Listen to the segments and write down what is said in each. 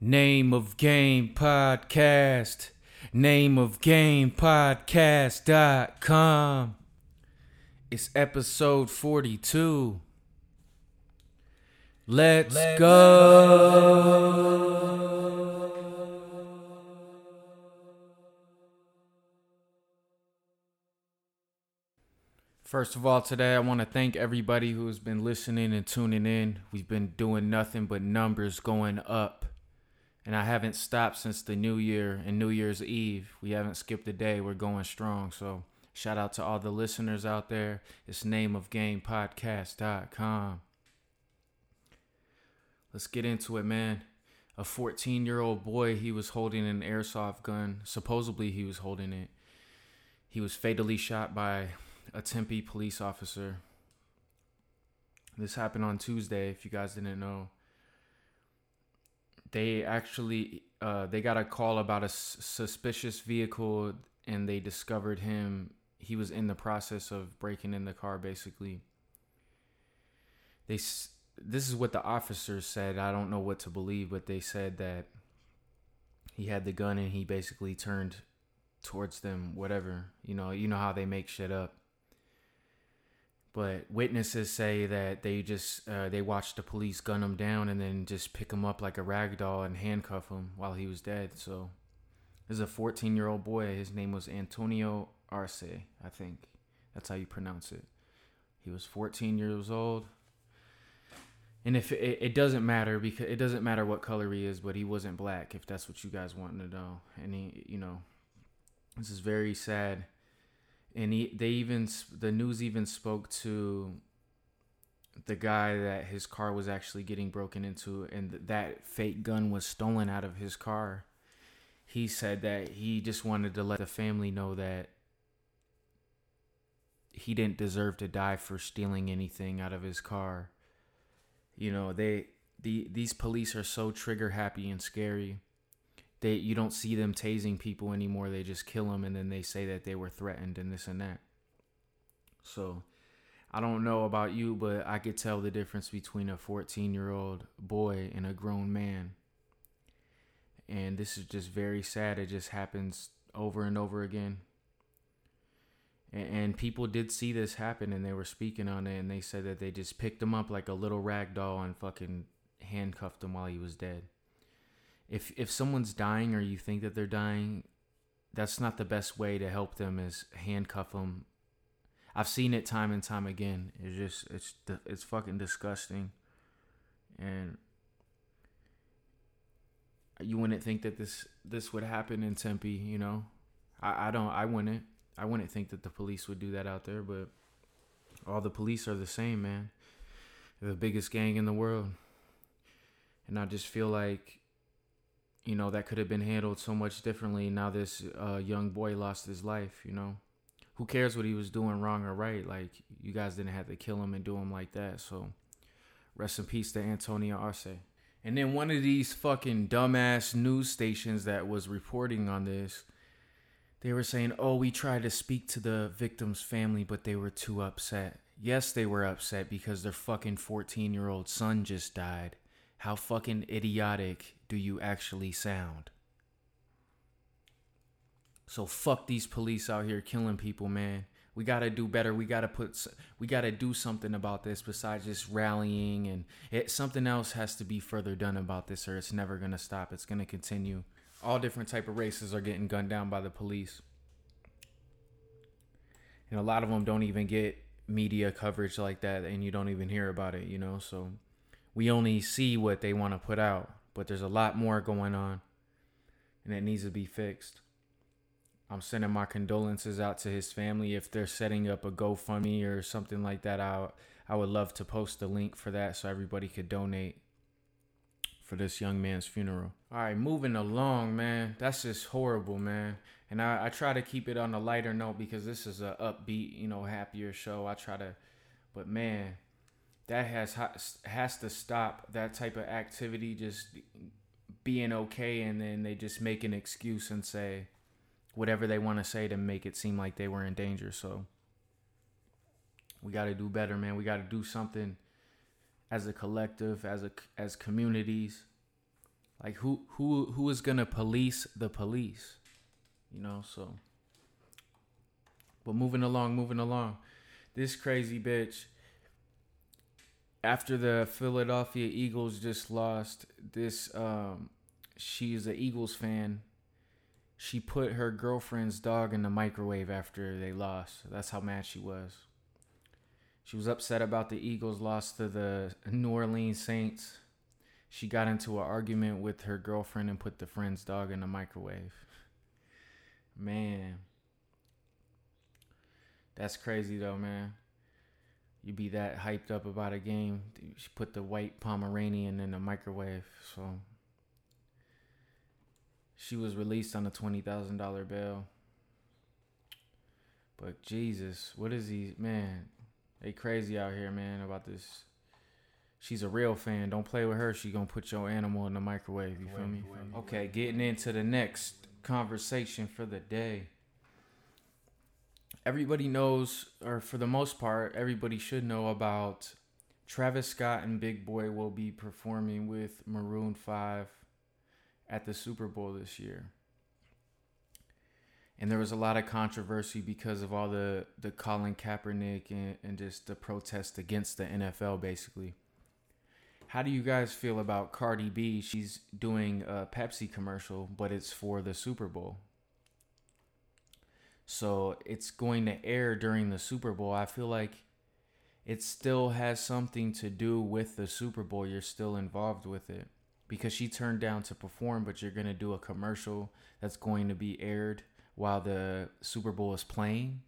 Name of Game Podcast. Name of Game Podcast.com. It's episode 42. Let's, Let's go. First of all, today I want to thank everybody who has been listening and tuning in. We've been doing nothing but numbers going up. And I haven't stopped since the new year and New Year's Eve. We haven't skipped a day. We're going strong. So shout out to all the listeners out there. It's nameofgamepodcast.com. Let's get into it, man. A 14 year old boy, he was holding an airsoft gun. Supposedly, he was holding it. He was fatally shot by a Tempe police officer. This happened on Tuesday, if you guys didn't know. They actually uh, they got a call about a s- suspicious vehicle, and they discovered him. He was in the process of breaking in the car, basically. They s- this is what the officers said. I don't know what to believe, but they said that he had the gun and he basically turned towards them. Whatever you know, you know how they make shit up but witnesses say that they just uh, they watched the police gun him down and then just pick him up like a rag doll and handcuff him while he was dead. So this is a 14 year old boy. His name was Antonio Arce, I think that's how you pronounce it. He was 14 years old. And if it, it doesn't matter because it doesn't matter what color he is, but he wasn't black. If that's what you guys want to know, and he, you know, this is very sad and he, they even the news even spoke to the guy that his car was actually getting broken into and that fake gun was stolen out of his car. He said that he just wanted to let the family know that he didn't deserve to die for stealing anything out of his car. You know they the these police are so trigger happy and scary they you don't see them tasing people anymore. They just kill them and then they say that they were threatened and this and that. So i don't know about you but i could tell the difference between a 14 year old boy and a grown man. And this is just very sad. It just happens over and over again. And people did see this happen and they were speaking on it and they said that they just picked him up like a little rag doll and fucking handcuffed him while he was dead if if someone's dying or you think that they're dying, that's not the best way to help them is handcuff them. I've seen it time and time again. It's just it's it's fucking disgusting, and you wouldn't think that this this would happen in Tempe. You know, I I don't I wouldn't I wouldn't think that the police would do that out there, but all the police are the same, man. They're the biggest gang in the world, and I just feel like you know that could have been handled so much differently now this uh, young boy lost his life you know? Who cares what he was doing wrong or right? Like you guys didn't have to kill him and do him like that so rest in peace to antonio arce. And then one of these fucking dumbass news stations that was reporting on this they were saying oh we tried to speak to the victim's family but they were too upset. Yes they were upset because their fucking 14 year old son just died. How fucking idiotic do you actually sound? So fuck these police out here killing people, man. We got to do better. We got to put we got to do something about this besides just rallying and it something else has to be further done about this or it's never going to stop. It's going to continue. All different type of races are getting gunned down by the police. And a lot of them don't even get media coverage like that and you don't even hear about it, you know? So we only see what they want to put out, but there's a lot more going on and it needs to be fixed. I'm sending my condolences out to his family. If they're setting up a GoFundMe or something like that, I, I would love to post a link for that so everybody could donate for this young man's funeral. All right, moving along, man. That's just horrible, man. And I, I try to keep it on a lighter note because this is a upbeat, you know, happier show. I try to, but man, that has has to stop that type of activity just being okay and then they just make an excuse and say whatever they want to say to make it seem like they were in danger so we got to do better man we got to do something as a collective as a as communities Like who who who is gonna police the police? You know, so but moving along, moving along. This crazy bitch after the Philadelphia Eagles just lost, this um she's an Eagles fan. She put her girlfriend's dog in the microwave after they lost. That's how mad she was. She was upset about the Eagles loss to the New Orleans Saints. She got into an argument with her girlfriend and put the friend's dog in the microwave. Man. That's crazy though, man. You be that hyped up about a game. She put the white Pomeranian in the microwave. So she was released on a twenty thousand dollar bail. But Jesus, what is he man? They crazy out here, man, about this. She's a real fan. Don't play with her. She gonna put your animal in the microwave. You feel me? Okay, getting into the next conversation for the day. Everybody knows, or for the most part, everybody should know about Travis Scott and Big Boi will be performing with Maroon Five at the Super Bowl this year and there was a lot of controversy because of all the the Colin Kaepernick and, and just the protest against the NFL basically. How do you guys feel about Cardi B? She's doing a Pepsi commercial, but it's for the Super Bowl. So it's going to air during the Super Bowl. I feel like it still has something to do with the Super Bowl. You're still involved with it because she turned down to perform, but you're going to do a commercial that's going to be aired while the Super Bowl is playing,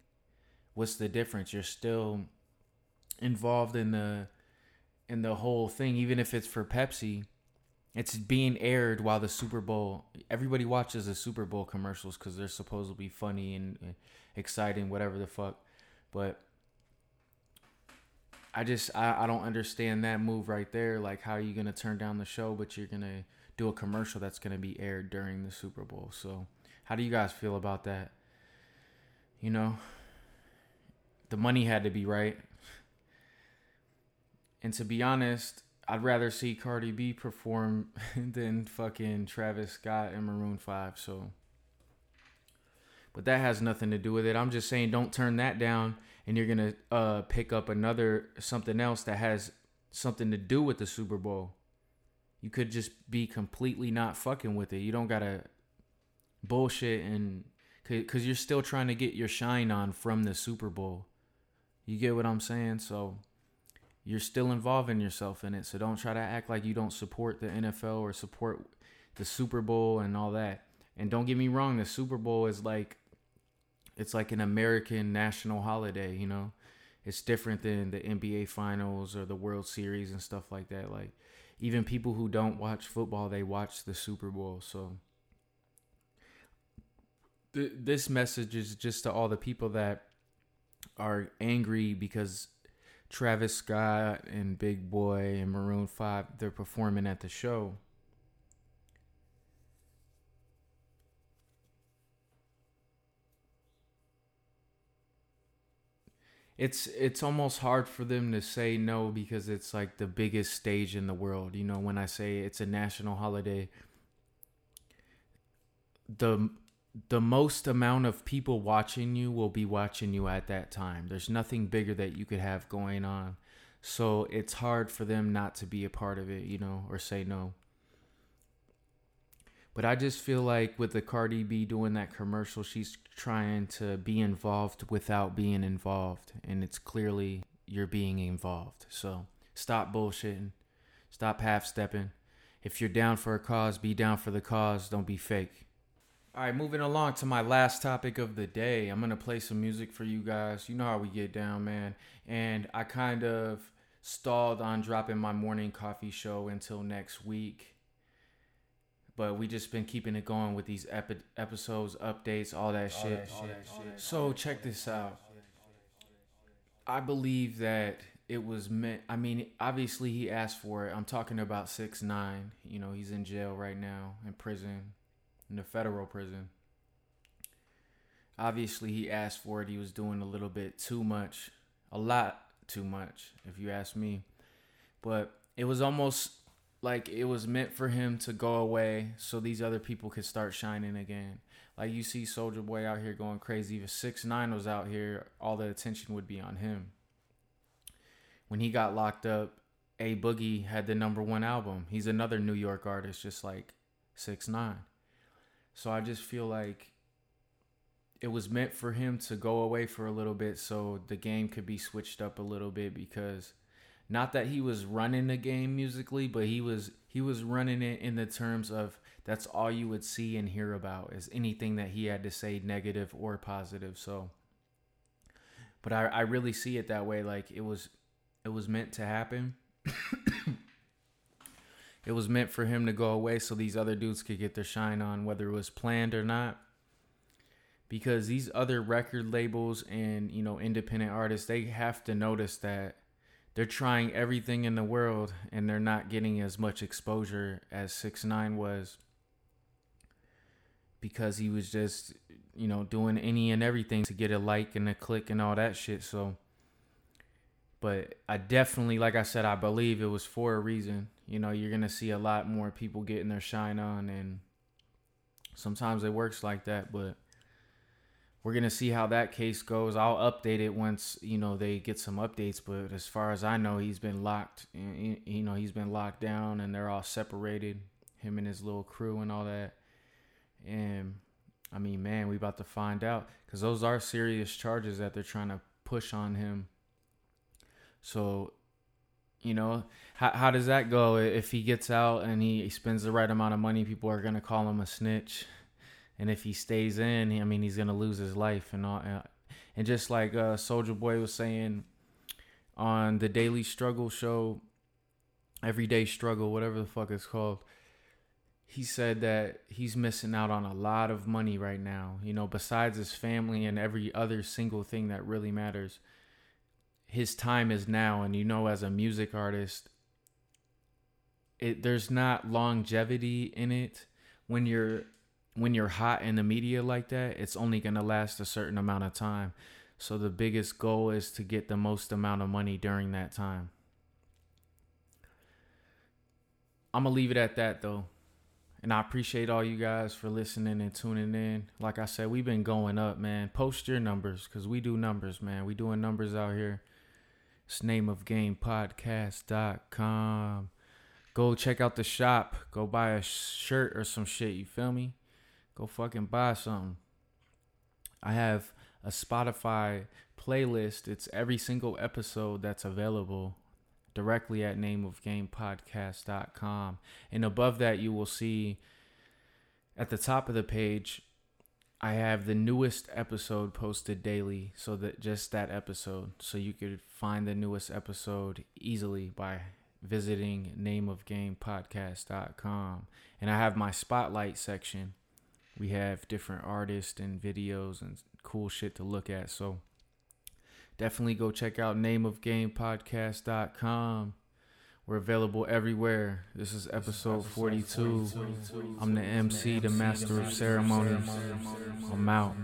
what's the difference? You're still involved in the in the whole thing, even if it's for Pepsi. It's being aired while the Super Bowl. Everybody watches the Super Bowl commercials because they're supposed to be funny and eh, exciting, whatever the fuck. But I just I, I don't understand that move right there. Like, how are you gonna turn down the show, but you're gonna do a commercial that's gonna be aired during the Super Bowl? So how do you guys feel about that? You know, the money had to be right. And to be honest, I'd rather see Cardi B perform than fucking Travis Scott and Maroon 5. So, but that has nothing to do with it. I'm just saying, don't turn that down, and you're gonna uh, pick up another something else that has something to do with the Super Bowl. You could just be completely not fucking with it. You don't gotta bullshit and because you're still trying to get your shine on from the Super Bowl. You get what I'm saying? So you're still involving yourself in it. So don't try to act like you don't support the NFL or support the Super Bowl and all that. And don't get me wrong, the Super Bowl is like it's like an American national holiday, you know. It's different than the NBA finals or the World Series and stuff like that. Like even people who don't watch football, they watch the Super Bowl. So th- this message is just to all the people that are angry because Travis Scott and Big Boi and Maroon 5 they're performing at the show. It's it's almost hard for them to say no because it's like the biggest stage in the world. You know, when I say it's a national holiday, the the most amount of people watching you will be watching you at that time. There's nothing bigger that you could have going on. So it's hard for them not to be a part of it, you know, or say no. But I just feel like with the Cardi B doing that commercial, she's trying to be involved without being involved. And it's clearly you're being involved. So stop bullshitting. Stop half stepping. If you're down for a cause, be down for the cause. Don't be fake. All right, moving along to my last topic of the day. I'm going to play some music for you guys. You know how we get down, man. And I kind of stalled on dropping my morning coffee show until next week. But we just been keeping it going with these epi- episodes, updates, all that all shit. That shit, all that so check this out. I believe that it was meant. I mean, obviously he asked for it. I'm talking about six nine. You know, he's in jail right now in prison in the federal prison. Obviously, he asked for it. He was doing a little bit too much, a lot too much, if you ask me. But it was almost like it was meant for him to go away so these other people could start shining again. Like you see Soulja Boy out here going crazy. If Six Nine was out here, all the attention would be on him. When he got locked up, A Boogie had the number one album. He's another New York artist, just like Six Nine. So I just feel like it was meant for him to go away for a little bit so the game could be switched up a little bit because not that he was running the game musically, but he was he was running it in the terms of that's all you would see and hear about is anything that he had to say negative or positive. So but I, I really see it that way. Like it was it was meant to happen. It was meant for him to go away so these other dudes could get their shine on, whether it was planned or not. Because these other record labels and, you know, independent artists, they have to notice that they're trying everything in the world and they're not getting as much exposure as six nine was because he was just you know doing any and everything to get a like and a click and all that shit so but i definitely like i said i believe it was for a reason you know you're gonna see a lot more people getting their shine on and sometimes it works like that but we're gonna see how that case goes. I'll update it once you know they get some updates. But as far as I know, he's been locked. You know, he's been locked down, and they're all separated. Him and his little crew and all that. And I mean, man, we about to find out because those are serious charges that they're trying to push on him. So, you know, how how does that go? If he gets out and he, spends the right amount of money, people are gonna call him a snitch and if he stays in, I mean, he's gonna lose his life and all. And just like uh, Soulja Boy was saying on the Daily Struggle show, Everyday Struggle, whatever the fuck it's called, he said that he's missing out on a lot of money right now. You know, besides his family and every other single thing that really matters, his time is now. And you know, as a music artist, it there's not longevity in it when you're when you're hot in the media like that, it's only going to last a certain amount of time. So the biggest goal is to get the most amount of money during that time. I'm going to leave it at that though. And I appreciate all you guys for listening and tuning in. Like I said, we've been going up, man. Post your numbers because we do numbers, man. We doing numbers out here. It's name of game podcast.com. Go check out the shop. Go buy a shirt or some shit. You feel me? go fucking buy something. I have a Spotify playlist. It's every single episode that's available directly at nameofgamepodcast.com. And above that, you will see at the top of the page, I have the newest episode posted daily. So that just that episode. So you could find the newest episode easily by visiting nameofgamepodcast.com. And I have my spotlight section we have different artists and videos and cool shit to look at. So definitely go check out nameofgamepodcast.com. We're available everywhere. This is episode 42. I'm the MC, the master of ceremonies. I'm out.